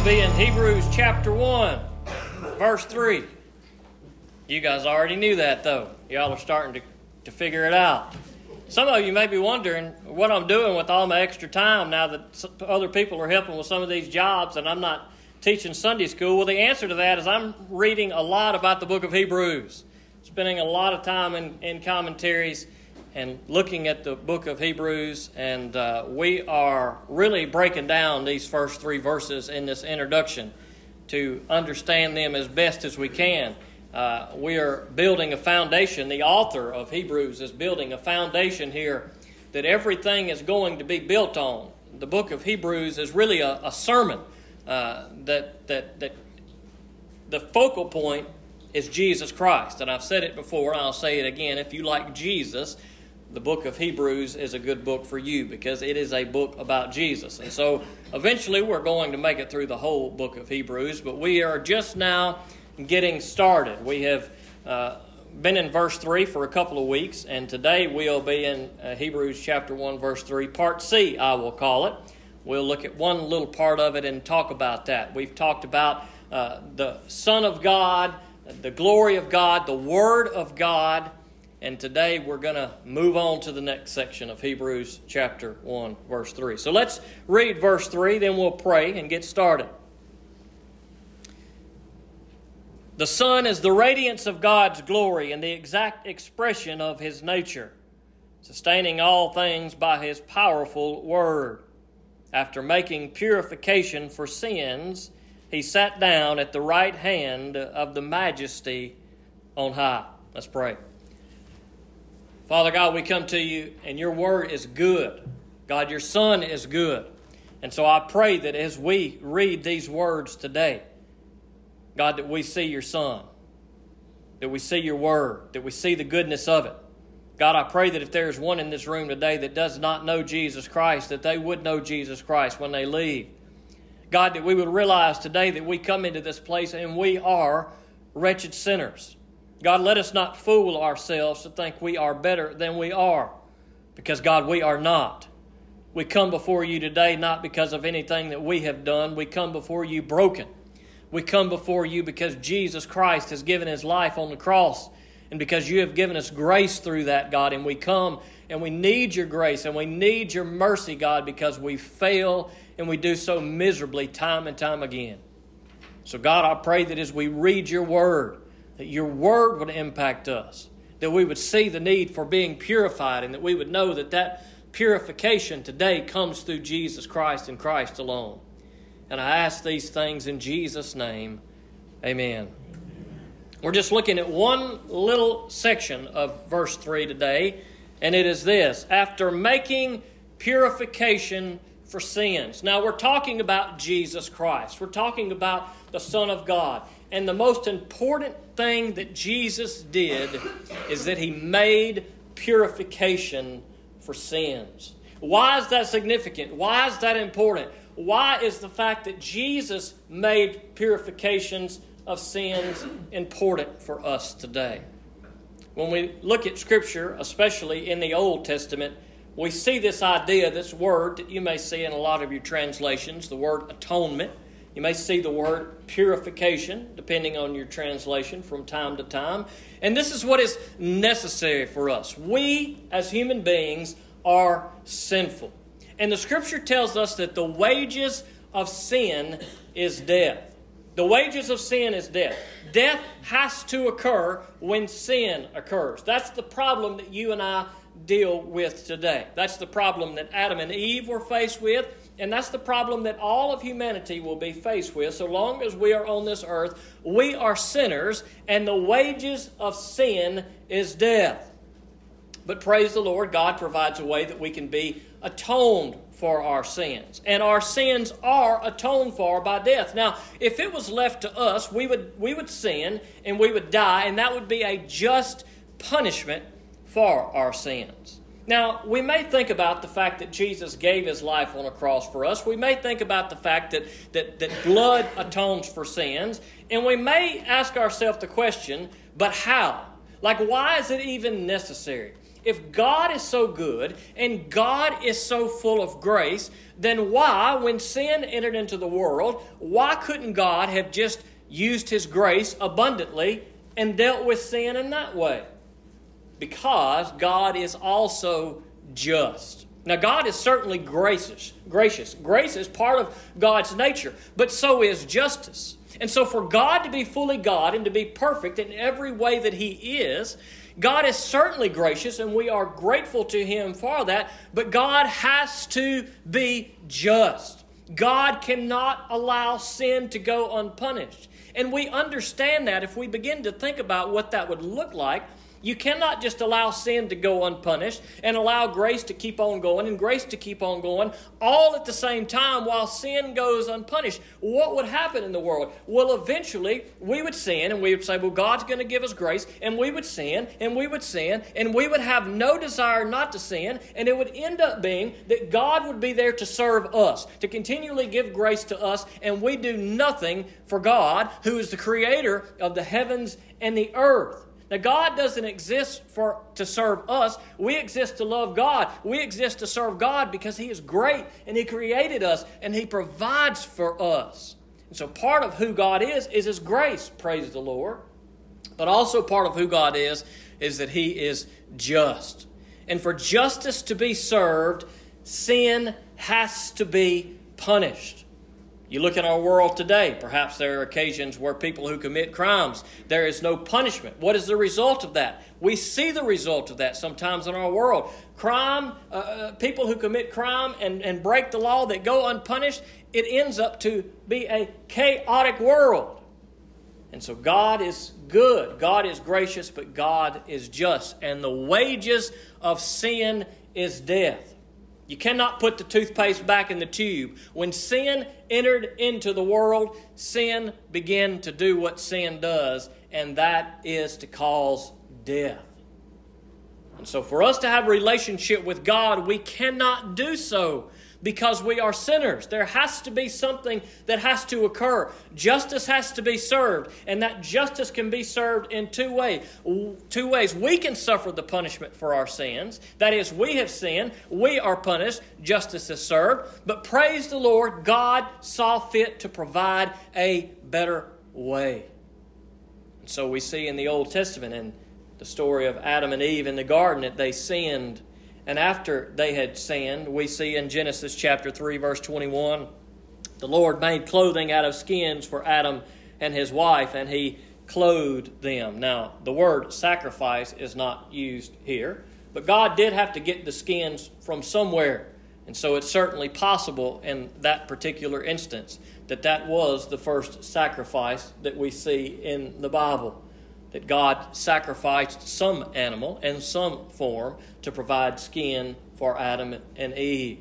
will be in Hebrews chapter 1, verse 3. You guys already knew that, though. Y'all are starting to, to figure it out. Some of you may be wondering what I'm doing with all my extra time now that other people are helping with some of these jobs and I'm not teaching Sunday school. Well, the answer to that is I'm reading a lot about the book of Hebrews, spending a lot of time in, in commentaries and looking at the book of Hebrews, and uh, we are really breaking down these first three verses in this introduction to understand them as best as we can. Uh, we are building a foundation. The author of Hebrews is building a foundation here that everything is going to be built on. The book of Hebrews is really a, a sermon uh, that, that, that the focal point is Jesus Christ. And I've said it before, and I'll say it again. If you like Jesus, the book of Hebrews is a good book for you because it is a book about Jesus. And so eventually we're going to make it through the whole book of Hebrews, but we are just now getting started. We have uh, been in verse 3 for a couple of weeks, and today we'll be in uh, Hebrews chapter 1, verse 3, part C, I will call it. We'll look at one little part of it and talk about that. We've talked about uh, the Son of God, the glory of God, the Word of God and today we're going to move on to the next section of Hebrews chapter 1, verse 3. So let's read verse 3, then we'll pray and get started. The Son is the radiance of God's glory and the exact expression of His nature, sustaining all things by His powerful word. After making purification for sins, He sat down at the right hand of the majesty on high. Let's pray. Father God, we come to you and your word is good. God, your son is good. And so I pray that as we read these words today, God, that we see your son, that we see your word, that we see the goodness of it. God, I pray that if there is one in this room today that does not know Jesus Christ, that they would know Jesus Christ when they leave. God, that we would realize today that we come into this place and we are wretched sinners. God, let us not fool ourselves to think we are better than we are, because, God, we are not. We come before you today not because of anything that we have done. We come before you broken. We come before you because Jesus Christ has given his life on the cross and because you have given us grace through that, God. And we come and we need your grace and we need your mercy, God, because we fail and we do so miserably time and time again. So, God, I pray that as we read your word, that your word would impact us, that we would see the need for being purified, and that we would know that that purification today comes through Jesus Christ and Christ alone. And I ask these things in Jesus' name. Amen. We're just looking at one little section of verse 3 today, and it is this after making purification for sins. Now, we're talking about Jesus Christ, we're talking about the Son of God. And the most important thing that Jesus did is that he made purification for sins. Why is that significant? Why is that important? Why is the fact that Jesus made purifications of sins important for us today? When we look at Scripture, especially in the Old Testament, we see this idea, this word that you may see in a lot of your translations, the word atonement. You may see the word purification, depending on your translation, from time to time. And this is what is necessary for us. We, as human beings, are sinful. And the scripture tells us that the wages of sin is death. The wages of sin is death. Death has to occur when sin occurs. That's the problem that you and I deal with today. That's the problem that Adam and Eve were faced with. And that's the problem that all of humanity will be faced with. So long as we are on this earth, we are sinners, and the wages of sin is death. But praise the Lord, God provides a way that we can be atoned for our sins. And our sins are atoned for by death. Now, if it was left to us, we would, we would sin and we would die, and that would be a just punishment for our sins. Now, we may think about the fact that Jesus gave his life on a cross for us. We may think about the fact that, that, that blood atones for sins. And we may ask ourselves the question, but how? Like, why is it even necessary? If God is so good and God is so full of grace, then why, when sin entered into the world, why couldn't God have just used His grace abundantly and dealt with sin in that way? Because God is also just. Now, God is certainly gracious. Gracious. Grace is part of God's nature, but so is justice. And so, for God to be fully God and to be perfect in every way that He is, God is certainly gracious, and we are grateful to Him for that, but God has to be just. God cannot allow sin to go unpunished. And we understand that if we begin to think about what that would look like you cannot just allow sin to go unpunished and allow grace to keep on going and grace to keep on going all at the same time while sin goes unpunished. What would happen in the world? Well, eventually we would sin and we would say, Well, God's going to give us grace, and we would sin and we would sin and we would have no desire not to sin, and it would end up being that God would be there to serve us, to continually give grace to us, and we do nothing for God, who is the creator of the heavens and the earth. Now, God doesn't exist for to serve us. We exist to love God. We exist to serve God because He is great and He created us and He provides for us. And so, part of who God is is His grace. Praise the Lord. But also, part of who God is is that He is just. And for justice to be served, sin has to be punished. You look at our world today, perhaps there are occasions where people who commit crimes, there is no punishment. What is the result of that? We see the result of that sometimes in our world. Crime, uh, uh, people who commit crime and, and break the law that go unpunished, it ends up to be a chaotic world. And so God is good, God is gracious, but God is just. And the wages of sin is death. You cannot put the toothpaste back in the tube. When sin entered into the world, sin began to do what sin does, and that is to cause death. And so, for us to have a relationship with God, we cannot do so because we are sinners. There has to be something that has to occur. Justice has to be served, and that justice can be served in two ways. Two ways. We can suffer the punishment for our sins. That is, we have sinned, we are punished, justice is served. But praise the Lord, God saw fit to provide a better way. And so we see in the Old Testament and the story of Adam and Eve in the garden that they sinned and after they had sinned, we see in Genesis chapter 3, verse 21, the Lord made clothing out of skins for Adam and his wife, and he clothed them. Now, the word sacrifice is not used here, but God did have to get the skins from somewhere. And so it's certainly possible in that particular instance that that was the first sacrifice that we see in the Bible that God sacrificed some animal in some form to provide skin for Adam and Eve.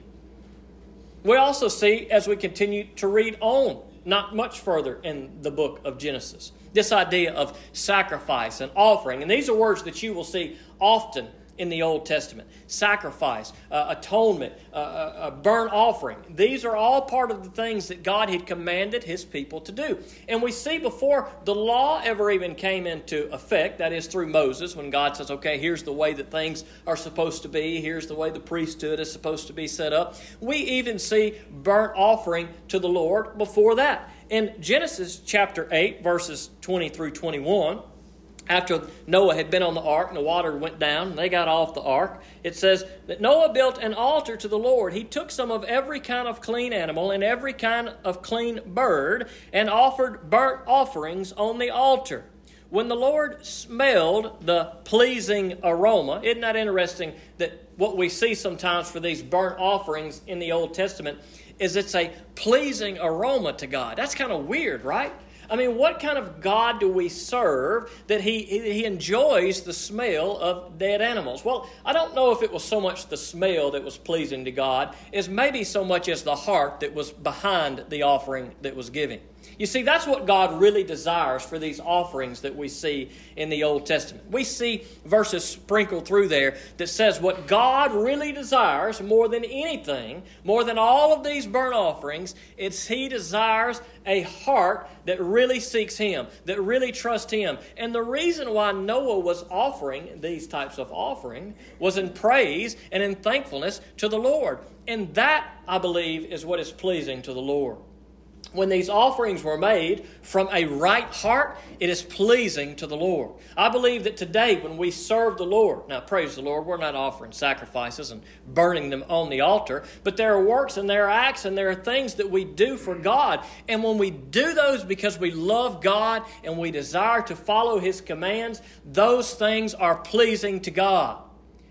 We also see, as we continue to read on, not much further in the book of Genesis, this idea of sacrifice and offering. And these are words that you will see often in the Old Testament sacrifice, uh, atonement, uh, uh, burnt offering. These are all part of the things that God had commanded His people to do. And we see before the law ever even came into effect, that is through Moses, when God says, okay, here's the way that things are supposed to be, here's the way the priesthood is supposed to be set up. We even see burnt offering to the Lord before that. In Genesis chapter 8, verses 20 through 21, after Noah had been on the ark and the water went down, and they got off the ark, it says that Noah built an altar to the Lord. He took some of every kind of clean animal and every kind of clean bird and offered burnt offerings on the altar. When the Lord smelled the pleasing aroma, isn't that interesting that what we see sometimes for these burnt offerings in the Old Testament is it's a pleasing aroma to God? That's kind of weird, right? I mean, what kind of God do we serve that he, he enjoys the smell of dead animals? Well, I don't know if it was so much the smell that was pleasing to God as maybe so much as the heart that was behind the offering that was given. You see, that's what God really desires for these offerings that we see in the Old Testament. We see verses sprinkled through there that says what God really desires more than anything, more than all of these burnt offerings, it's He desires a heart that really seeks Him, that really trusts Him. And the reason why Noah was offering these types of offering was in praise and in thankfulness to the Lord. And that, I believe, is what is pleasing to the Lord. When these offerings were made from a right heart, it is pleasing to the Lord. I believe that today, when we serve the Lord, now praise the Lord, we're not offering sacrifices and burning them on the altar, but there are works and there are acts and there are things that we do for God. And when we do those because we love God and we desire to follow His commands, those things are pleasing to God.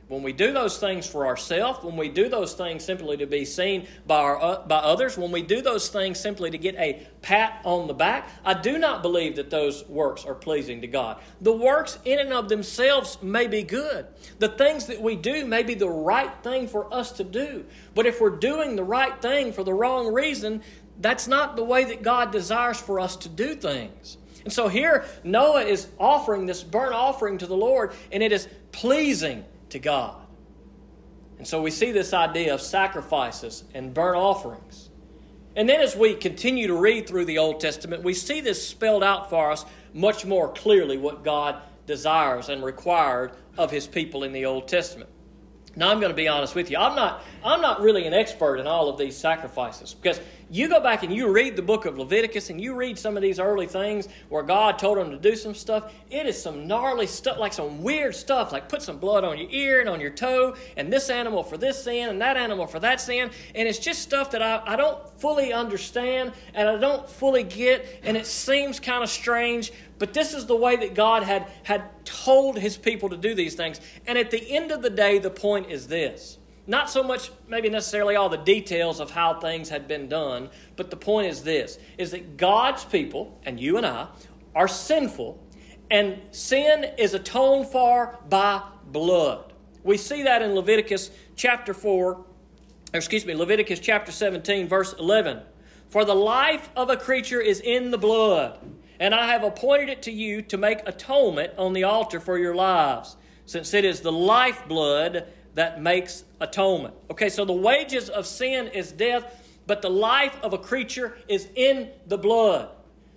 When we do those things for ourselves, when we do those things simply to be seen by, our, uh, by others, when we do those things simply to get a pat on the back, I do not believe that those works are pleasing to God. The works in and of themselves may be good. The things that we do may be the right thing for us to do. But if we're doing the right thing for the wrong reason, that's not the way that God desires for us to do things. And so here, Noah is offering this burnt offering to the Lord, and it is pleasing to God. And so we see this idea of sacrifices and burnt offerings. And then as we continue to read through the Old Testament, we see this spelled out for us much more clearly what God desires and required of his people in the Old Testament. Now I'm going to be honest with you. I'm not I'm not really an expert in all of these sacrifices because you go back and you read the book of Leviticus and you read some of these early things where God told them to do some stuff. It is some gnarly stuff, like some weird stuff, like put some blood on your ear and on your toe, and this animal for this sin and that animal for that sin. And it's just stuff that I, I don't fully understand and I don't fully get, and it seems kind of strange. But this is the way that God had, had told his people to do these things. And at the end of the day, the point is this not so much maybe necessarily all the details of how things had been done, but the point is this is that God's people, and you and I, are sinful, and sin is atoned for by blood. We see that in Leviticus chapter 4, excuse me, Leviticus chapter 17, verse 11. For the life of a creature is in the blood, and I have appointed it to you to make atonement on the altar for your lives, since it is the lifeblood that makes atonement. Okay, so the wages of sin is death, but the life of a creature is in the blood.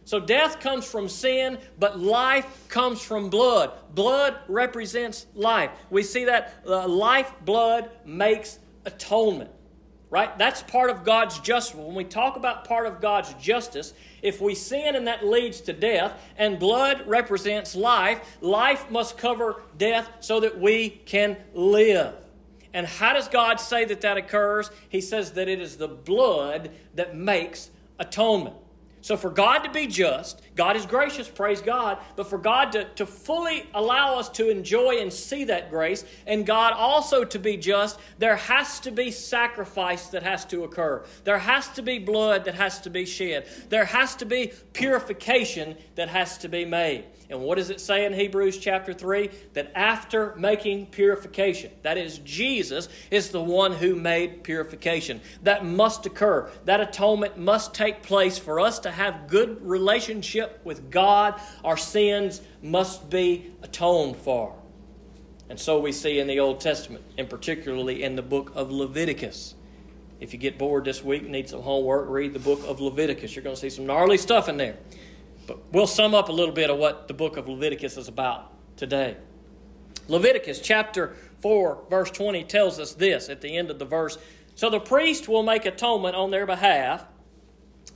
So death comes from sin, but life comes from blood. Blood represents life. We see that uh, life blood makes atonement. Right? That's part of God's justice. When we talk about part of God's justice, if we sin and that leads to death, and blood represents life, life must cover death so that we can live. And how does God say that that occurs? He says that it is the blood that makes atonement. So, for God to be just, God is gracious, praise God, but for God to, to fully allow us to enjoy and see that grace, and God also to be just, there has to be sacrifice that has to occur. There has to be blood that has to be shed. There has to be purification that has to be made. And what does it say in Hebrews chapter 3? That after making purification, that is, Jesus is the one who made purification. That must occur. That atonement must take place for us to have good relationship with God. Our sins must be atoned for. And so we see in the Old Testament, and particularly in the book of Leviticus. If you get bored this week, and need some homework, read the book of Leviticus. You're going to see some gnarly stuff in there. But we'll sum up a little bit of what the book of Leviticus is about today. Leviticus chapter 4, verse 20 tells us this at the end of the verse. So the priest will make atonement on their behalf,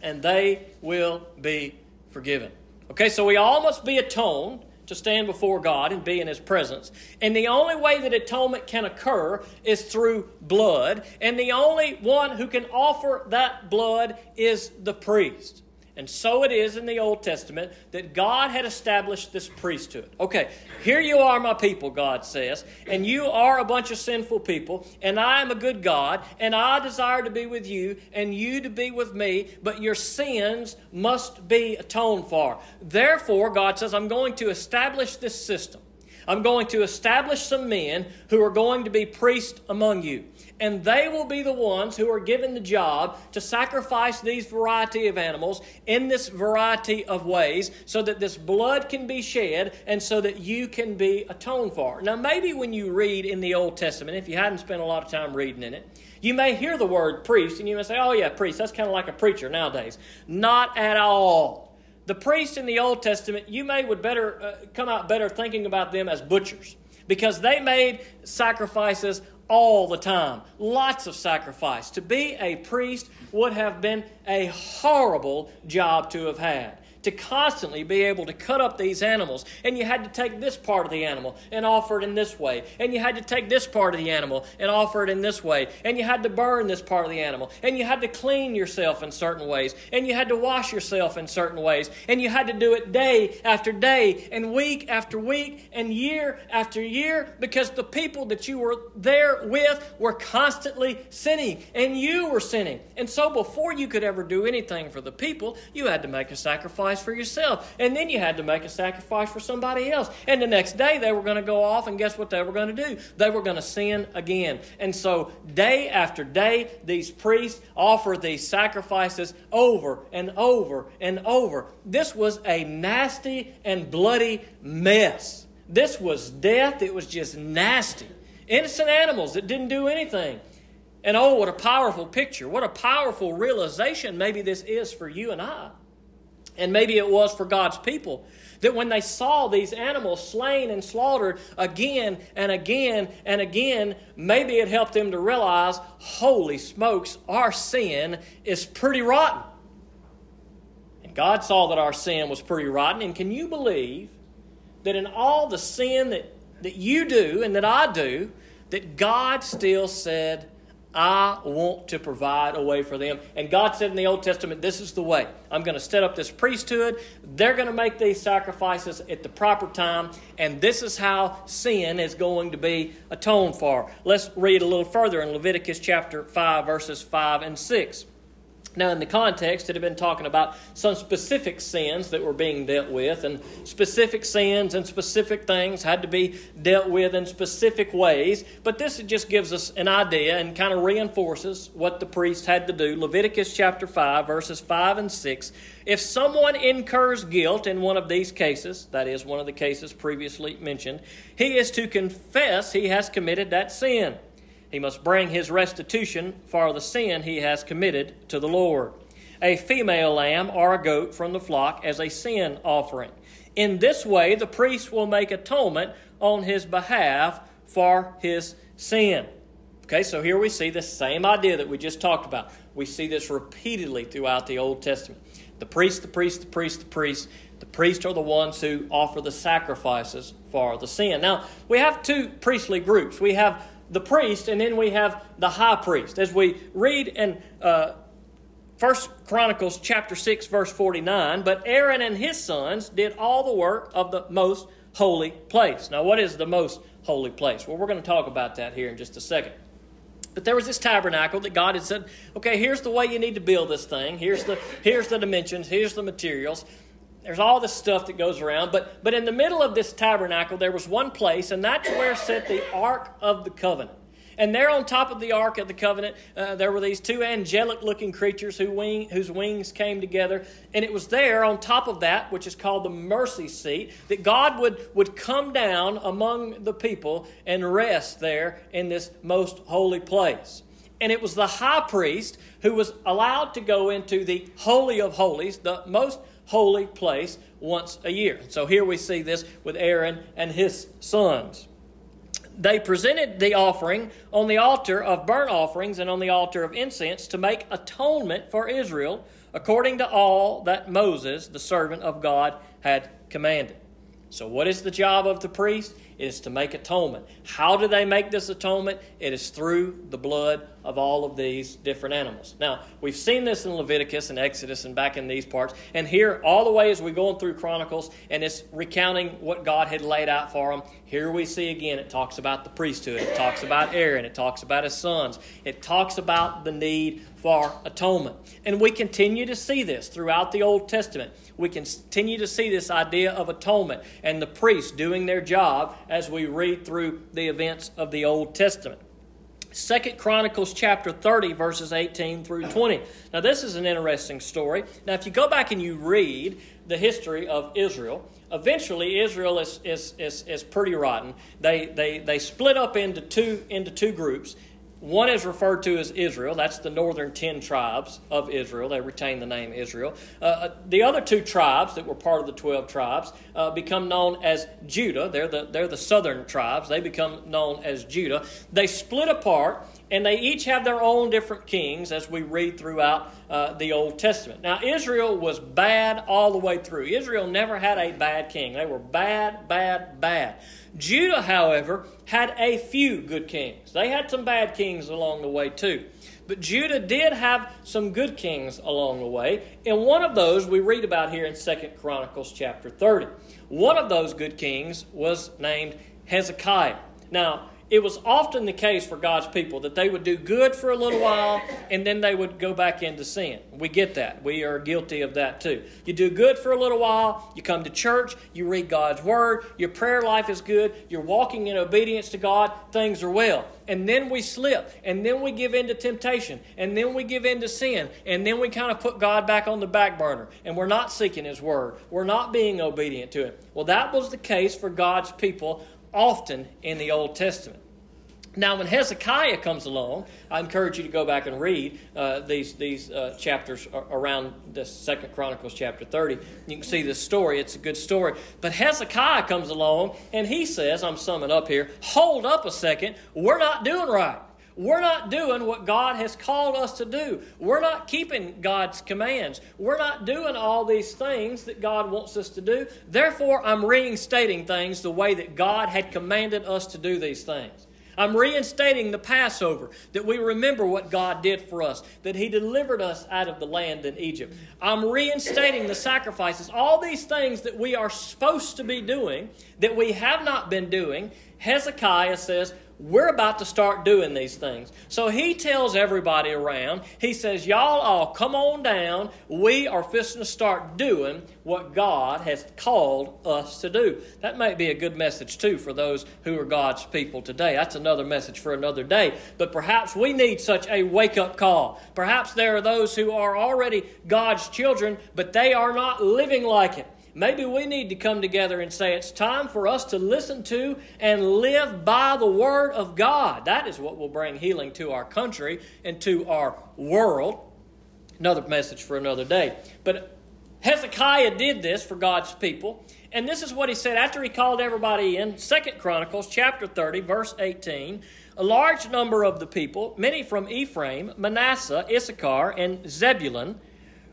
and they will be forgiven. Okay, so we all must be atoned to stand before God and be in His presence. And the only way that atonement can occur is through blood. And the only one who can offer that blood is the priest. And so it is in the Old Testament that God had established this priesthood. Okay, here you are, my people, God says, and you are a bunch of sinful people, and I am a good God, and I desire to be with you, and you to be with me, but your sins must be atoned for. Therefore, God says, I'm going to establish this system. I'm going to establish some men who are going to be priests among you. And they will be the ones who are given the job to sacrifice these variety of animals in this variety of ways so that this blood can be shed and so that you can be atoned for. Now, maybe when you read in the Old Testament, if you hadn't spent a lot of time reading in it, you may hear the word priest and you may say, oh, yeah, priest, that's kind of like a preacher nowadays. Not at all. The priests in the Old Testament, you may would better uh, come out better thinking about them as butchers because they made sacrifices all the time. Lots of sacrifice. To be a priest would have been a horrible job to have had to constantly be able to cut up these animals. And you had to take this part of the animal and offer it in this way. And you had to take this part of the animal and offer it in this way. And you had to burn this part of the animal. And you had to clean yourself in certain ways. And you had to wash yourself in certain ways. And you had to do it day after day and week after week and year after year because the people that you were there with were constantly sinning and you were sinning. And so before you could ever do anything for the people, you had to make a sacrifice sacrifice for yourself. And then you had to make a sacrifice for somebody else. And the next day they were going to go off, and guess what they were going to do? They were going to sin again. And so, day after day, these priests offered these sacrifices over and over and over. This was a nasty and bloody mess. This was death. It was just nasty. Innocent animals that didn't do anything. And oh, what a powerful picture. What a powerful realization maybe this is for you and I. And maybe it was for God's people that when they saw these animals slain and slaughtered again and again and again, maybe it helped them to realize holy smokes, our sin is pretty rotten. And God saw that our sin was pretty rotten. And can you believe that in all the sin that, that you do and that I do, that God still said, I want to provide a way for them. And God said in the Old Testament, this is the way. I'm going to set up this priesthood. They're going to make these sacrifices at the proper time. And this is how sin is going to be atoned for. Let's read a little further in Leviticus chapter 5, verses 5 and 6. Now, in the context, it had been talking about some specific sins that were being dealt with, and specific sins and specific things had to be dealt with in specific ways. But this just gives us an idea and kind of reinforces what the priest had to do. Leviticus chapter 5, verses 5 and 6. If someone incurs guilt in one of these cases, that is, one of the cases previously mentioned, he is to confess he has committed that sin he must bring his restitution for the sin he has committed to the Lord. A female lamb or a goat from the flock as a sin offering. In this way, the priest will make atonement on his behalf for his sin. Okay, so here we see the same idea that we just talked about. We see this repeatedly throughout the Old Testament. The priest, the priest, the priest, the priest. The priests are the ones who offer the sacrifices for the sin. Now, we have two priestly groups. We have the priest, and then we have the high priest. As we read in uh, First Chronicles chapter 6, verse 49, but Aaron and his sons did all the work of the most holy place. Now, what is the most holy place? Well, we're going to talk about that here in just a second. But there was this tabernacle that God had said, okay, here's the way you need to build this thing. Here's the, here's the dimensions. Here's the materials there's all this stuff that goes around, but, but in the middle of this tabernacle, there was one place, and that's where sat the Ark of the Covenant. And there on top of the Ark of the Covenant, uh, there were these two angelic looking creatures who wing, whose wings came together. And it was there on top of that, which is called the mercy seat, that God would, would come down among the people and rest there in this most holy place. And it was the high priest who was allowed to go into the Holy of Holies, the most holy place once a year. So here we see this with Aaron and his sons. They presented the offering on the altar of burnt offerings and on the altar of incense to make atonement for Israel according to all that Moses, the servant of God, had commanded. So, what is the job of the priest? Is to make atonement. How do they make this atonement? It is through the blood of all of these different animals. Now, we've seen this in Leviticus and Exodus and back in these parts. And here, all the way as we're going through Chronicles and it's recounting what God had laid out for them, here we see again it talks about the priesthood, it talks about Aaron, it talks about his sons, it talks about the need for atonement. And we continue to see this throughout the Old Testament. We continue to see this idea of atonement and the priests doing their job as we read through the events of the Old Testament. Second Chronicles chapter 30, verses 18 through 20. Now, this is an interesting story. Now, if you go back and you read the history of Israel, eventually Israel is, is, is, is pretty rotten. They, they, they split up into two, into two groups. One is referred to as Israel. That's the northern ten tribes of Israel. They retain the name Israel. Uh, uh, the other two tribes that were part of the 12 tribes uh, become known as Judah. They're the, they're the southern tribes. They become known as Judah. They split apart and they each have their own different kings as we read throughout uh, the Old Testament. Now, Israel was bad all the way through. Israel never had a bad king. They were bad, bad, bad. Judah, however, had a few good kings. They had some bad kings along the way, too. But Judah did have some good kings along the way, and one of those we read about here in Second Chronicles chapter 30. One of those good kings was named Hezekiah. Now, it was often the case for God's people that they would do good for a little while and then they would go back into sin. We get that. We are guilty of that too. You do good for a little while, you come to church, you read God's word, your prayer life is good, you're walking in obedience to God, things are well. And then we slip, and then we give in to temptation, and then we give in to sin, and then we kind of put God back on the back burner, and we're not seeking His word. We're not being obedient to Him. Well, that was the case for God's people often in the Old Testament. Now, when Hezekiah comes along, I encourage you to go back and read uh, these these uh, chapters around the Second Chronicles chapter thirty. You can see this story; it's a good story. But Hezekiah comes along and he says, "I'm summing up here. Hold up a second. We're not doing right. We're not doing what God has called us to do. We're not keeping God's commands. We're not doing all these things that God wants us to do. Therefore, I'm reinstating things the way that God had commanded us to do these things. I'm reinstating the Passover, that we remember what God did for us, that He delivered us out of the land in Egypt. I'm reinstating the sacrifices, all these things that we are supposed to be doing, that we have not been doing. Hezekiah says, we're about to start doing these things. So he tells everybody around, he says, Y'all all come on down. We are fixing to start doing what God has called us to do. That might be a good message, too, for those who are God's people today. That's another message for another day. But perhaps we need such a wake up call. Perhaps there are those who are already God's children, but they are not living like it. Maybe we need to come together and say it's time for us to listen to and live by the Word of God. That is what will bring healing to our country and to our world. Another message for another day. But Hezekiah did this for God's people. And this is what he said after he called everybody in. Second Chronicles chapter 30, verse 18. A large number of the people, many from Ephraim, Manasseh, Issachar, and Zebulun,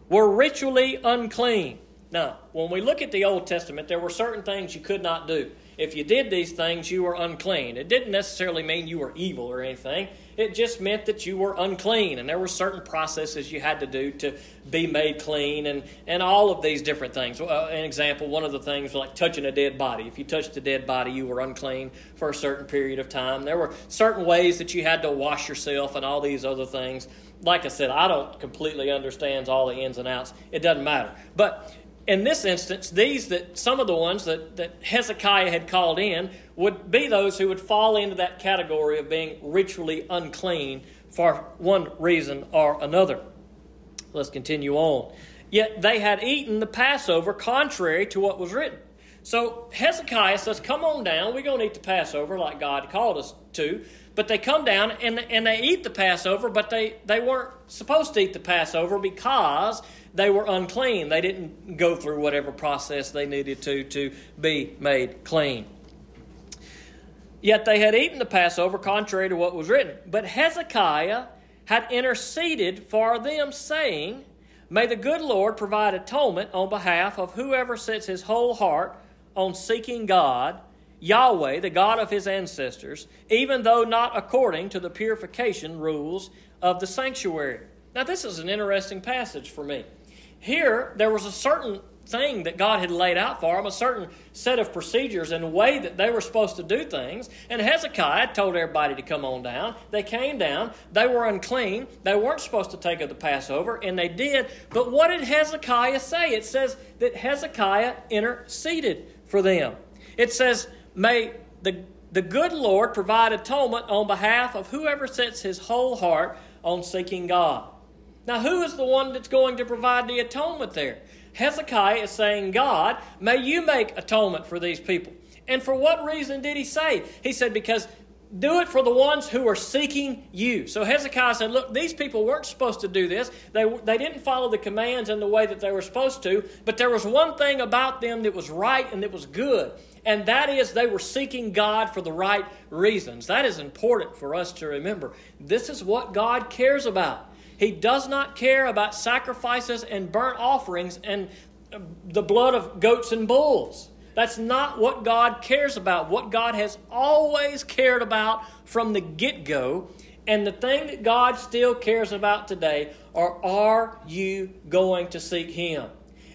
were ritually unclean. Now, when we look at the Old Testament, there were certain things you could not do. If you did these things, you were unclean. It didn't necessarily mean you were evil or anything. It just meant that you were unclean, and there were certain processes you had to do to be made clean, and, and all of these different things. Uh, an example, one of the things like touching a dead body. If you touched a dead body, you were unclean for a certain period of time. There were certain ways that you had to wash yourself, and all these other things. Like I said, I don't completely understand all the ins and outs. It doesn't matter. But in this instance, these that some of the ones that, that Hezekiah had called in would be those who would fall into that category of being ritually unclean for one reason or another. Let's continue on. Yet they had eaten the Passover contrary to what was written. So Hezekiah says, Come on down, we're going to eat the Passover like God called us to. But they come down and, and they eat the Passover, but they, they weren't supposed to eat the Passover because they were unclean. They didn't go through whatever process they needed to to be made clean. Yet they had eaten the Passover contrary to what was written. But Hezekiah had interceded for them, saying, May the good Lord provide atonement on behalf of whoever sets his whole heart on seeking God, Yahweh, the God of his ancestors, even though not according to the purification rules of the sanctuary. Now, this is an interesting passage for me. Here, there was a certain thing that God had laid out for them, a certain set of procedures and way that they were supposed to do things. And Hezekiah told everybody to come on down. They came down. They were unclean. They weren't supposed to take of the Passover, and they did. But what did Hezekiah say? It says that Hezekiah interceded for them. It says, May the, the good Lord provide atonement on behalf of whoever sets his whole heart on seeking God. Now, who is the one that's going to provide the atonement there? Hezekiah is saying, God, may you make atonement for these people. And for what reason did he say? He said, because do it for the ones who are seeking you. So Hezekiah said, Look, these people weren't supposed to do this. They, they didn't follow the commands in the way that they were supposed to, but there was one thing about them that was right and that was good, and that is they were seeking God for the right reasons. That is important for us to remember. This is what God cares about. He does not care about sacrifices and burnt offerings and uh, the blood of goats and bulls. That's not what God cares about. What God has always cared about from the get go, and the thing that God still cares about today are are you going to seek Him?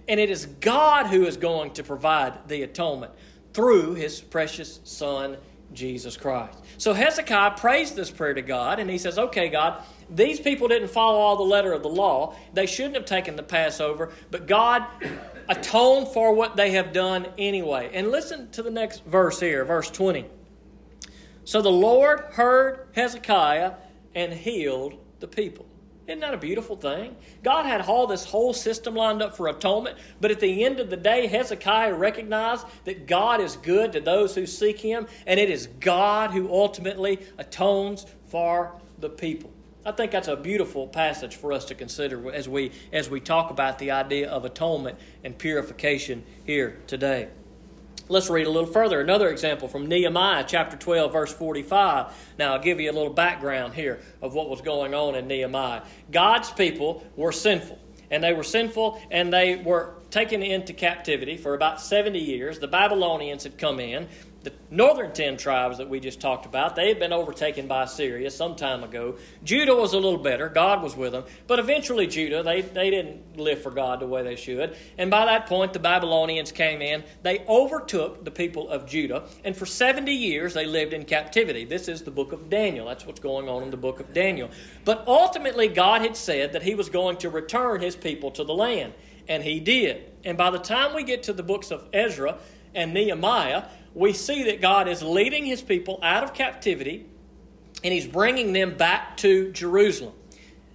And it is God who is going to provide the atonement through His precious Son, Jesus Christ. So Hezekiah prays this prayer to God, and he says, Okay, God, these people didn't follow all the letter of the law. They shouldn't have taken the Passover, but God atoned for what they have done anyway. And listen to the next verse here, verse 20. So the Lord heard Hezekiah and healed the people. Isn't that a beautiful thing? God had all this whole system lined up for atonement, but at the end of the day, Hezekiah recognized that God is good to those who seek Him, and it is God who ultimately atones for the people. I think that's a beautiful passage for us to consider as we as we talk about the idea of atonement and purification here today. Let's read a little further. Another example from Nehemiah chapter 12, verse 45. Now, I'll give you a little background here of what was going on in Nehemiah. God's people were sinful, and they were sinful, and they were taken into captivity for about 70 years. The Babylonians had come in. The northern 10 tribes that we just talked about, they had been overtaken by Assyria some time ago. Judah was a little better. God was with them. But eventually, Judah, they, they didn't live for God the way they should. And by that point, the Babylonians came in. They overtook the people of Judah. And for 70 years, they lived in captivity. This is the book of Daniel. That's what's going on in the book of Daniel. But ultimately, God had said that He was going to return His people to the land. And He did. And by the time we get to the books of Ezra and Nehemiah, we see that God is leading his people out of captivity and he's bringing them back to Jerusalem.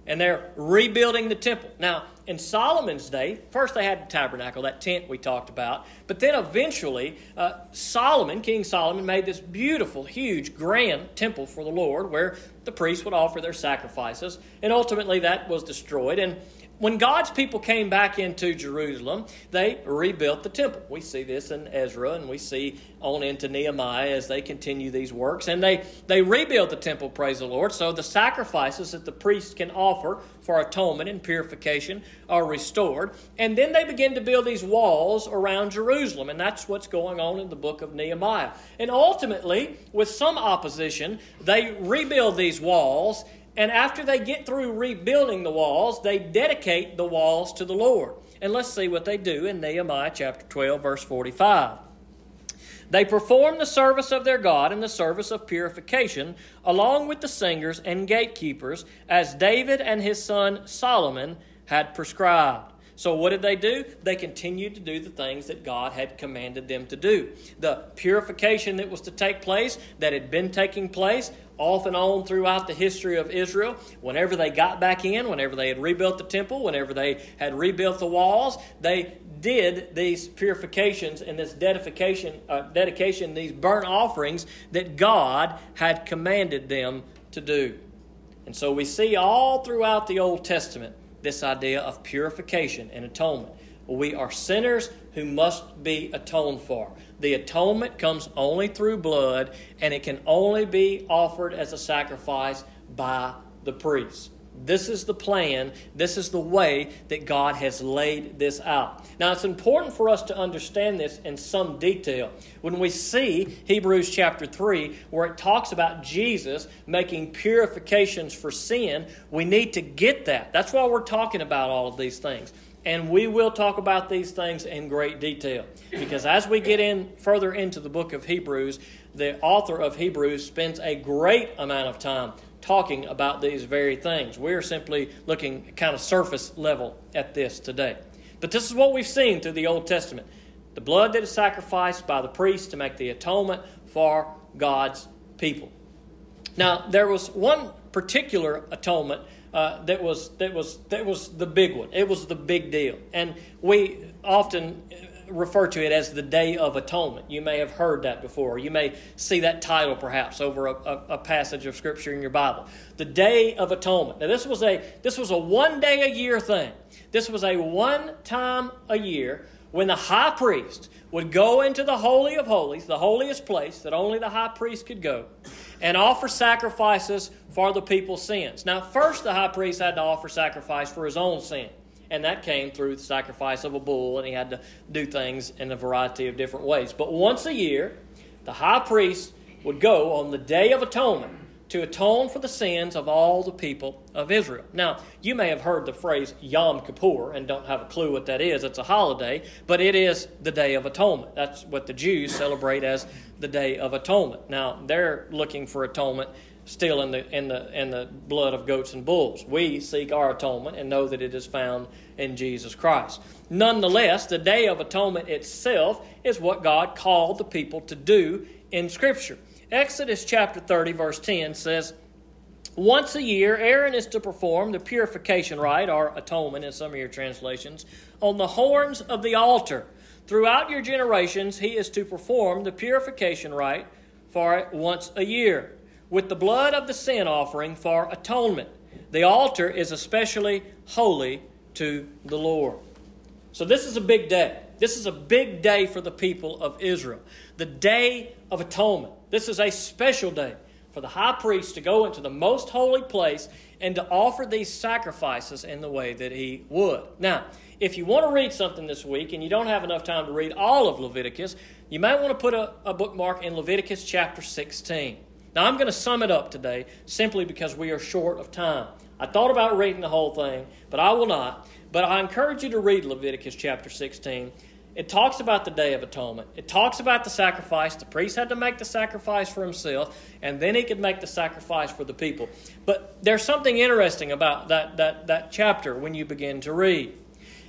And they're rebuilding the temple. Now, in Solomon's day, first they had the tabernacle, that tent we talked about, but then eventually uh, Solomon, King Solomon, made this beautiful, huge, grand temple for the Lord where the priests would offer their sacrifices, and ultimately that was destroyed. And when God's people came back into Jerusalem, they rebuilt the temple. We see this in Ezra and we see on into Nehemiah as they continue these works. And they, they rebuild the temple, praise the Lord. So the sacrifices that the priests can offer for atonement and purification are restored. And then they begin to build these walls around Jerusalem. And that's what's going on in the book of Nehemiah. And ultimately, with some opposition, they rebuild these walls and after they get through rebuilding the walls, they dedicate the walls to the Lord. And let's see what they do in Nehemiah chapter 12, verse 45. They perform the service of their God and the service of purification, along with the singers and gatekeepers, as David and his son Solomon had prescribed. So, what did they do? They continued to do the things that God had commanded them to do. The purification that was to take place, that had been taking place, off and on throughout the history of Israel. Whenever they got back in, whenever they had rebuilt the temple, whenever they had rebuilt the walls, they did these purifications and this dedication, uh, dedication, these burnt offerings that God had commanded them to do. And so we see all throughout the Old Testament this idea of purification and atonement. We are sinners who must be atoned for. The atonement comes only through blood, and it can only be offered as a sacrifice by the priest. This is the plan. This is the way that God has laid this out. Now, it's important for us to understand this in some detail. When we see Hebrews chapter 3, where it talks about Jesus making purifications for sin, we need to get that. That's why we're talking about all of these things. And we will talk about these things in great detail. Because as we get in further into the book of Hebrews, the author of Hebrews spends a great amount of time talking about these very things. We're simply looking kind of surface level at this today. But this is what we've seen through the Old Testament the blood that is sacrificed by the priest to make the atonement for God's people. Now, there was one particular atonement uh, that was that was that was the big one. It was the big deal, and we often refer to it as the Day of Atonement. You may have heard that before. You may see that title perhaps over a, a, a, passage of Scripture in your Bible. The Day of Atonement. Now this was a this was a one day a year thing. This was a one time a year when the high priest would go into the Holy of Holies, the holiest place that only the high priest could go, and offer sacrifices for the people's sins. Now, first, the high priest had to offer sacrifice for his own sin and that came through the sacrifice of a bull, and he had to do things in a variety of different ways. But once a year, the high priest would go on the Day of Atonement to atone for the sins of all the people of Israel. Now, you may have heard the phrase Yom Kippur and don't have a clue what that is. It's a holiday, but it is the Day of Atonement. That's what the Jews celebrate as the Day of Atonement. Now, they're looking for atonement still in the in the in the blood of goats and bulls. We seek our atonement and know that it is found in Jesus Christ. Nonetheless, the day of atonement itself is what God called the people to do in Scripture. Exodus chapter 30 verse 10 says, once a year, Aaron is to perform the purification rite, or atonement in some of your translations, on the horns of the altar. Throughout your generations, he is to perform the purification rite for it once a year with the blood of the sin offering for atonement. The altar is especially holy to the Lord. So, this is a big day. This is a big day for the people of Israel. The Day of Atonement. This is a special day for the high priest to go into the most holy place and to offer these sacrifices in the way that he would. Now, if you want to read something this week and you don't have enough time to read all of Leviticus, you might want to put a, a bookmark in Leviticus chapter 16. Now, I'm going to sum it up today simply because we are short of time. I thought about reading the whole thing, but I will not. But I encourage you to read Leviticus chapter 16. It talks about the Day of Atonement. It talks about the sacrifice. The priest had to make the sacrifice for himself, and then he could make the sacrifice for the people. But there's something interesting about that, that, that chapter when you begin to read.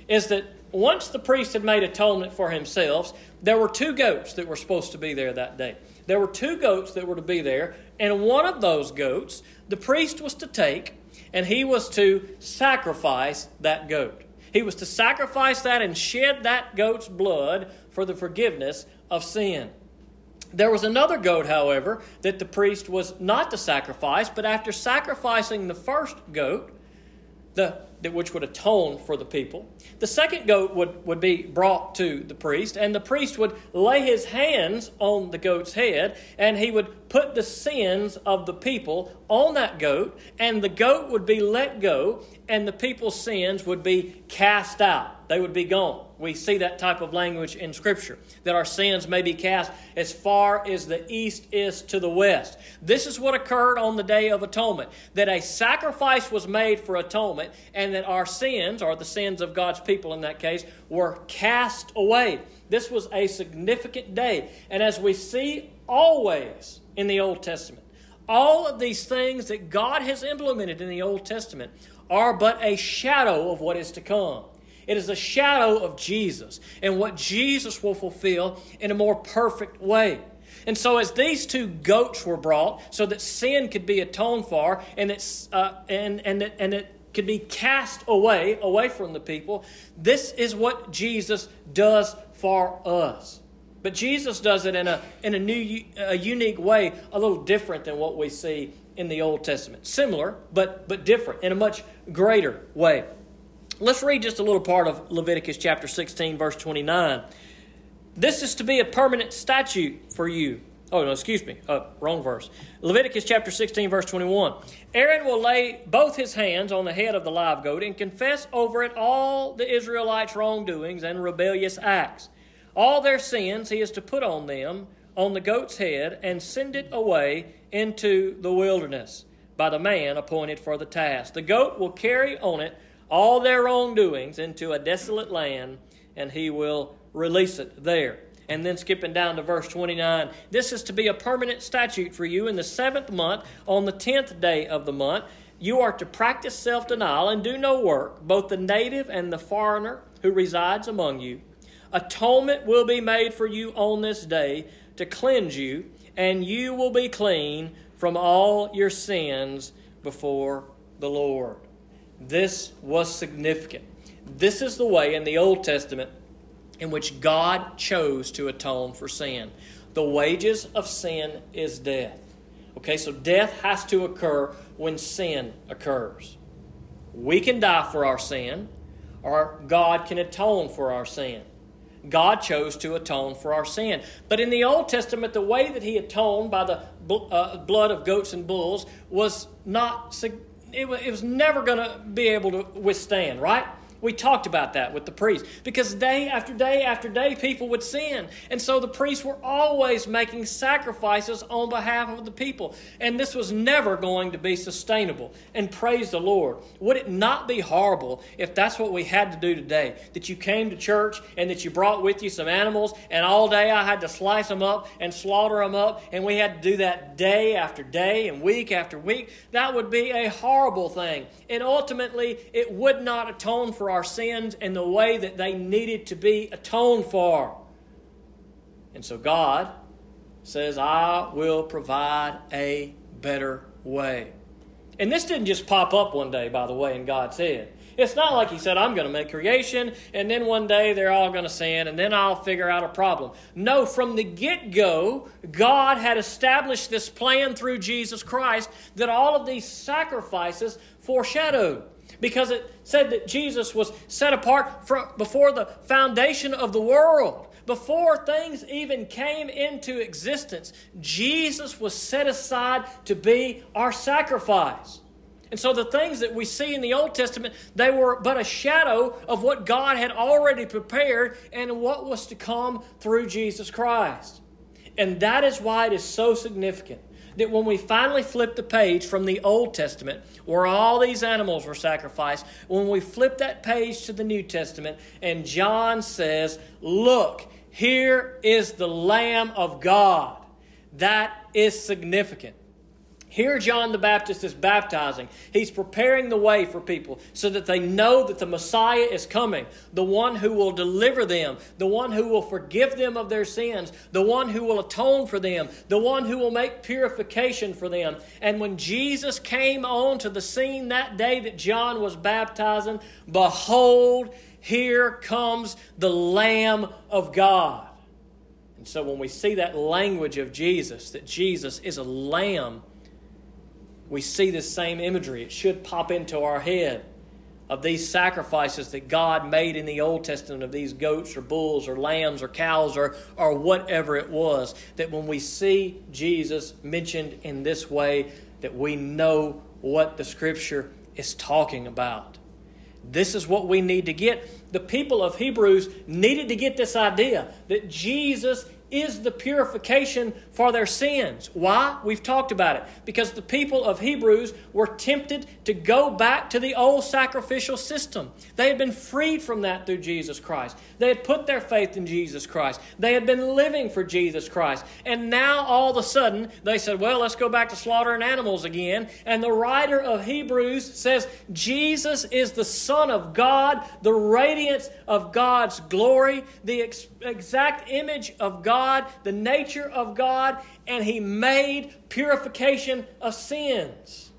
Is that once the priest had made atonement for himself, there were two goats that were supposed to be there that day there were two goats that were to be there, and one of those goats the priest was to take, and he was to sacrifice that goat. He was to sacrifice that and shed that goat's blood for the forgiveness of sin. There was another goat, however, that the priest was not to sacrifice, but after sacrificing the first goat, the which would atone for the people. The second goat would, would be brought to the priest, and the priest would lay his hands on the goat's head, and he would put the sins of the people on that goat, and the goat would be let go, and the people's sins would be cast out. They would be gone. We see that type of language in Scripture, that our sins may be cast as far as the east is to the west. This is what occurred on the Day of Atonement, that a sacrifice was made for atonement, and that our sins, or the sins of God's people in that case, were cast away. This was a significant day. And as we see always in the Old Testament, all of these things that God has implemented in the Old Testament are but a shadow of what is to come. It is a shadow of Jesus and what Jesus will fulfill in a more perfect way. And so, as these two goats were brought, so that sin could be atoned for, and that uh, and and and it could be cast away, away from the people, this is what Jesus does for us. But Jesus does it in a in a new, a unique way, a little different than what we see in the Old Testament. Similar, but but different in a much greater way. Let's read just a little part of Leviticus chapter 16, verse 29. This is to be a permanent statute for you. Oh, no, excuse me. Uh, wrong verse. Leviticus chapter 16, verse 21. Aaron will lay both his hands on the head of the live goat and confess over it all the Israelites' wrongdoings and rebellious acts. All their sins he is to put on them, on the goat's head, and send it away into the wilderness by the man appointed for the task. The goat will carry on it all their wrongdoings into a desolate land, and he will release it there. And then skipping down to verse 29, this is to be a permanent statute for you in the seventh month, on the tenth day of the month. You are to practice self denial and do no work, both the native and the foreigner who resides among you. Atonement will be made for you on this day to cleanse you, and you will be clean from all your sins before the Lord. This was significant. This is the way in the Old Testament in which God chose to atone for sin. The wages of sin is death. Okay, so death has to occur when sin occurs. We can die for our sin, or God can atone for our sin. God chose to atone for our sin. But in the Old Testament, the way that He atoned by the uh, blood of goats and bulls was not, it was never going to be able to withstand, right? We talked about that with the priests because day after day after day people would sin. And so the priests were always making sacrifices on behalf of the people. And this was never going to be sustainable. And praise the Lord. Would it not be horrible if that's what we had to do today? That you came to church and that you brought with you some animals and all day I had to slice them up and slaughter them up and we had to do that day after day and week after week? That would be a horrible thing. And ultimately, it would not atone for our sins in the way that they needed to be atoned for. And so God says, I will provide a better way. And this didn't just pop up one day, by the way, in God's head. It's not like He said, I'm going to make creation, and then one day they're all going to sin, and then I'll figure out a problem. No, from the get go, God had established this plan through Jesus Christ that all of these sacrifices foreshadowed because it said that Jesus was set apart from, before the foundation of the world. Before things even came into existence, Jesus was set aside to be our sacrifice. And so the things that we see in the Old Testament, they were but a shadow of what God had already prepared and what was to come through Jesus Christ. And that is why it is so significant that when we finally flip the page from the Old Testament, where all these animals were sacrificed, when we flip that page to the New Testament, and John says, Look, here is the Lamb of God. That is significant. Here, John the Baptist is baptizing. He's preparing the way for people so that they know that the Messiah is coming, the one who will deliver them, the one who will forgive them of their sins, the one who will atone for them, the one who will make purification for them. And when Jesus came onto the scene that day that John was baptizing, behold, here comes the Lamb of God. And so when we see that language of Jesus, that Jesus is a lamb, we see this same imagery. It should pop into our head of these sacrifices that God made in the Old Testament of these goats or bulls or lambs or cows or, or whatever it was. That when we see Jesus mentioned in this way, that we know what the Scripture is talking about. This is what we need to get. The people of Hebrews needed to get this idea that Jesus is the purification for their sins. Why? We've talked about it. Because the people of Hebrews were tempted to go back to the old sacrificial system. They had been freed from that through Jesus Christ. They had put their faith in Jesus Christ. They had been living for Jesus Christ. And now all of a sudden they said, well, let's go back to slaughtering animals again. And the writer of Hebrews says, Jesus is the Son of God, the radiance of God's glory, the ex- exact image of God God, the nature of God, and He made purification of sins.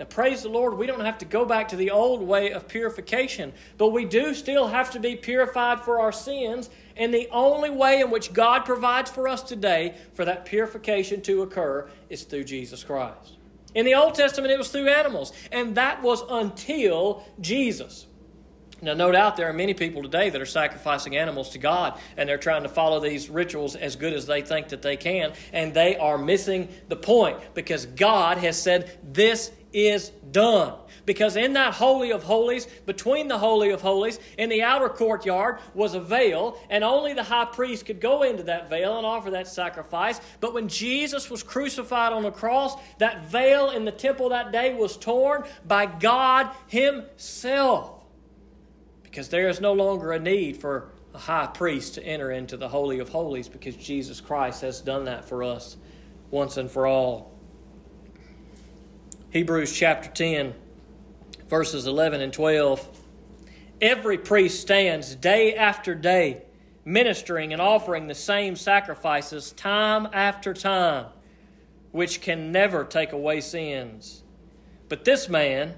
Now, praise the Lord, we don't have to go back to the old way of purification, but we do still have to be purified for our sins. And the only way in which God provides for us today for that purification to occur is through Jesus Christ. In the Old Testament, it was through animals, and that was until Jesus. Now, no doubt there are many people today that are sacrificing animals to God and they're trying to follow these rituals as good as they think that they can, and they are missing the point because God has said, This is done. Because in that Holy of Holies, between the Holy of Holies, in the outer courtyard was a veil, and only the high priest could go into that veil and offer that sacrifice. But when Jesus was crucified on the cross, that veil in the temple that day was torn by God Himself because there is no longer a need for a high priest to enter into the Holy of Holies because Jesus Christ has done that for us once and for all. Hebrews chapter 10, verses 11 and 12. Every priest stands day after day ministering and offering the same sacrifices time after time, which can never take away sins. But this man,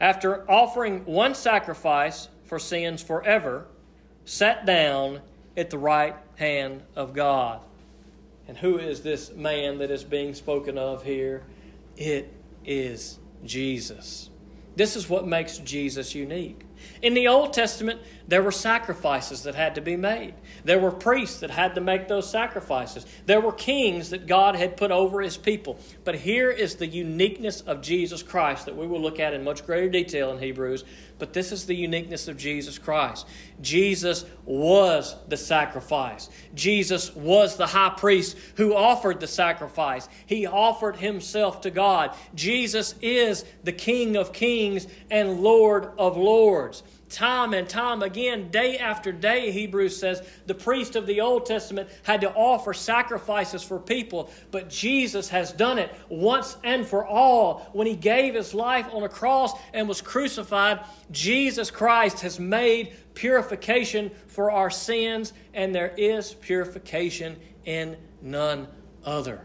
after offering one sacrifice for sins forever, sat down at the right hand of God. And who is this man that is being spoken of here? It is Jesus. This is what makes Jesus unique. In the Old Testament, there were sacrifices that had to be made. There were priests that had to make those sacrifices. There were kings that God had put over his people. But here is the uniqueness of Jesus Christ that we will look at in much greater detail in Hebrews. But this is the uniqueness of Jesus Christ. Jesus was the sacrifice. Jesus was the high priest who offered the sacrifice. He offered himself to God. Jesus is the King of kings and Lord of lords time and time again, day after day, Hebrews says, the priest of the Old Testament had to offer sacrifices for people, but Jesus has done it once and for all. When he gave his life on a cross and was crucified, Jesus Christ has made purification for our sins, and there is purification in none other.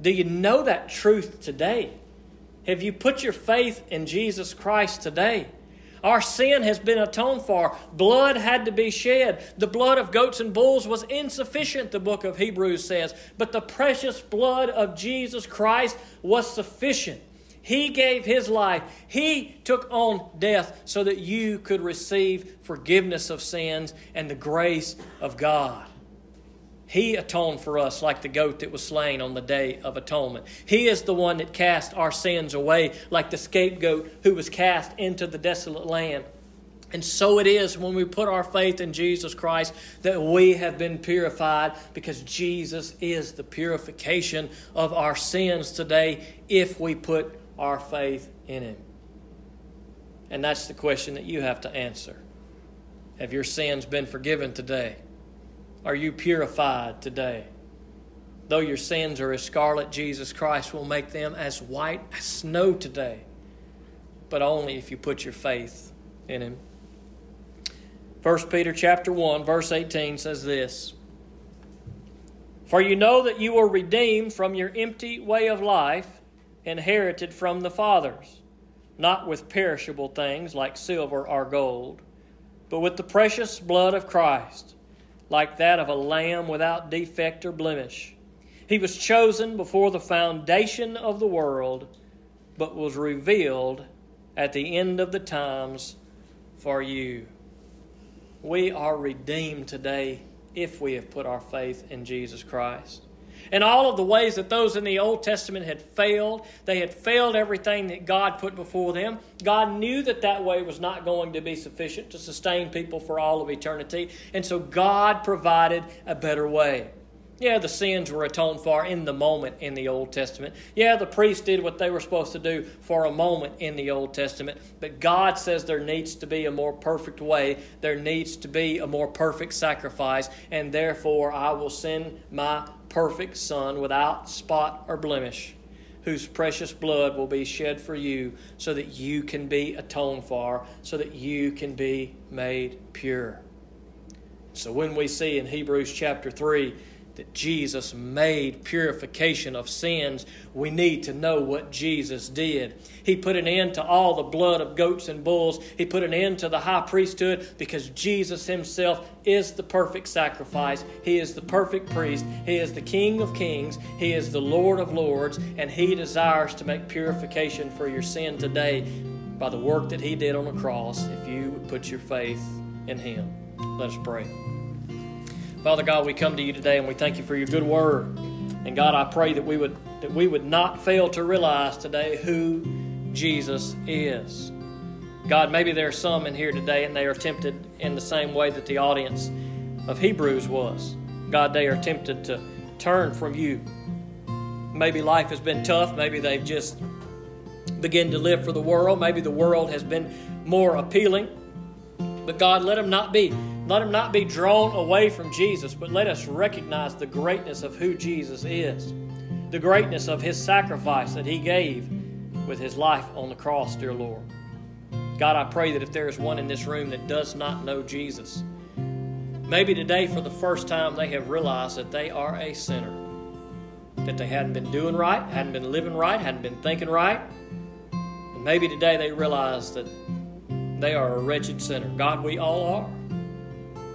Do you know that truth today? Have you put your faith in Jesus Christ today? Our sin has been atoned for. Blood had to be shed. The blood of goats and bulls was insufficient, the book of Hebrews says. But the precious blood of Jesus Christ was sufficient. He gave his life. He took on death so that you could receive forgiveness of sins and the grace of God. He atoned for us like the goat that was slain on the day of atonement. He is the one that cast our sins away like the scapegoat who was cast into the desolate land. And so it is when we put our faith in Jesus Christ that we have been purified because Jesus is the purification of our sins today if we put our faith in Him. And that's the question that you have to answer. Have your sins been forgiven today? Are you purified today? Though your sins are as scarlet, Jesus Christ will make them as white as snow today, but only if you put your faith in Him. 1 Peter chapter 1 verse 18 says this For you know that you were redeemed from your empty way of life inherited from the fathers not with perishable things like silver or gold but with the precious blood of Christ like that of a lamb without defect or blemish. He was chosen before the foundation of the world, but was revealed at the end of the times for you. We are redeemed today if we have put our faith in Jesus Christ. In all of the ways that those in the Old Testament had failed, they had failed everything that God put before them. God knew that that way was not going to be sufficient to sustain people for all of eternity, and so God provided a better way. Yeah, the sins were atoned for in the moment in the Old Testament. Yeah, the priests did what they were supposed to do for a moment in the Old Testament. But God says there needs to be a more perfect way. There needs to be a more perfect sacrifice. And therefore, I will send my perfect Son without spot or blemish, whose precious blood will be shed for you so that you can be atoned for, so that you can be made pure. So when we see in Hebrews chapter 3, that Jesus made purification of sins, we need to know what Jesus did. He put an end to all the blood of goats and bulls. He put an end to the high priesthood because Jesus himself is the perfect sacrifice. He is the perfect priest. He is the King of kings. He is the Lord of lords. And He desires to make purification for your sin today by the work that He did on the cross if you would put your faith in Him. Let us pray. Father God, we come to you today and we thank you for your good word. And God, I pray that we would that we would not fail to realize today who Jesus is. God, maybe there are some in here today and they are tempted in the same way that the audience of Hebrews was. God, they are tempted to turn from you. Maybe life has been tough. Maybe they've just begun to live for the world. Maybe the world has been more appealing. But God, let them not be let him not be drawn away from Jesus, but let us recognize the greatness of who Jesus is, the greatness of his sacrifice that he gave with his life on the cross, dear Lord. God, I pray that if there is one in this room that does not know Jesus, Maybe today, for the first time, they have realized that they are a sinner, that they hadn't been doing right, hadn't been living right, hadn't been thinking right. And maybe today they realize that they are a wretched sinner. God, we all are.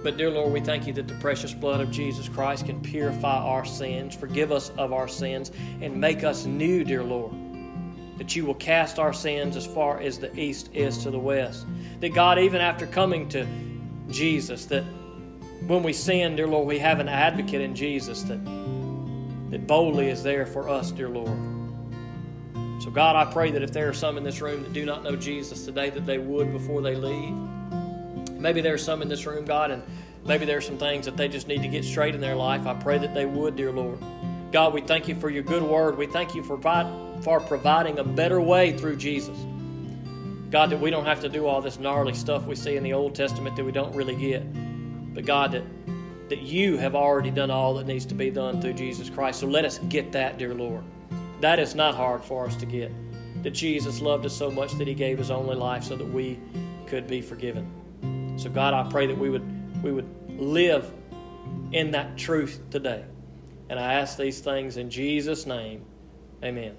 But, dear Lord, we thank you that the precious blood of Jesus Christ can purify our sins, forgive us of our sins, and make us new, dear Lord. That you will cast our sins as far as the east is to the west. That, God, even after coming to Jesus, that when we sin, dear Lord, we have an advocate in Jesus that, that boldly is there for us, dear Lord. So, God, I pray that if there are some in this room that do not know Jesus today, that they would before they leave. Maybe there are some in this room, God, and maybe there are some things that they just need to get straight in their life. I pray that they would, dear Lord. God, we thank you for your good word. We thank you for, for providing a better way through Jesus. God, that we don't have to do all this gnarly stuff we see in the Old Testament that we don't really get. But God, that, that you have already done all that needs to be done through Jesus Christ. So let us get that, dear Lord. That is not hard for us to get. That Jesus loved us so much that he gave his only life so that we could be forgiven. So God, I pray that we would we would live in that truth today. And I ask these things in Jesus' name. Amen.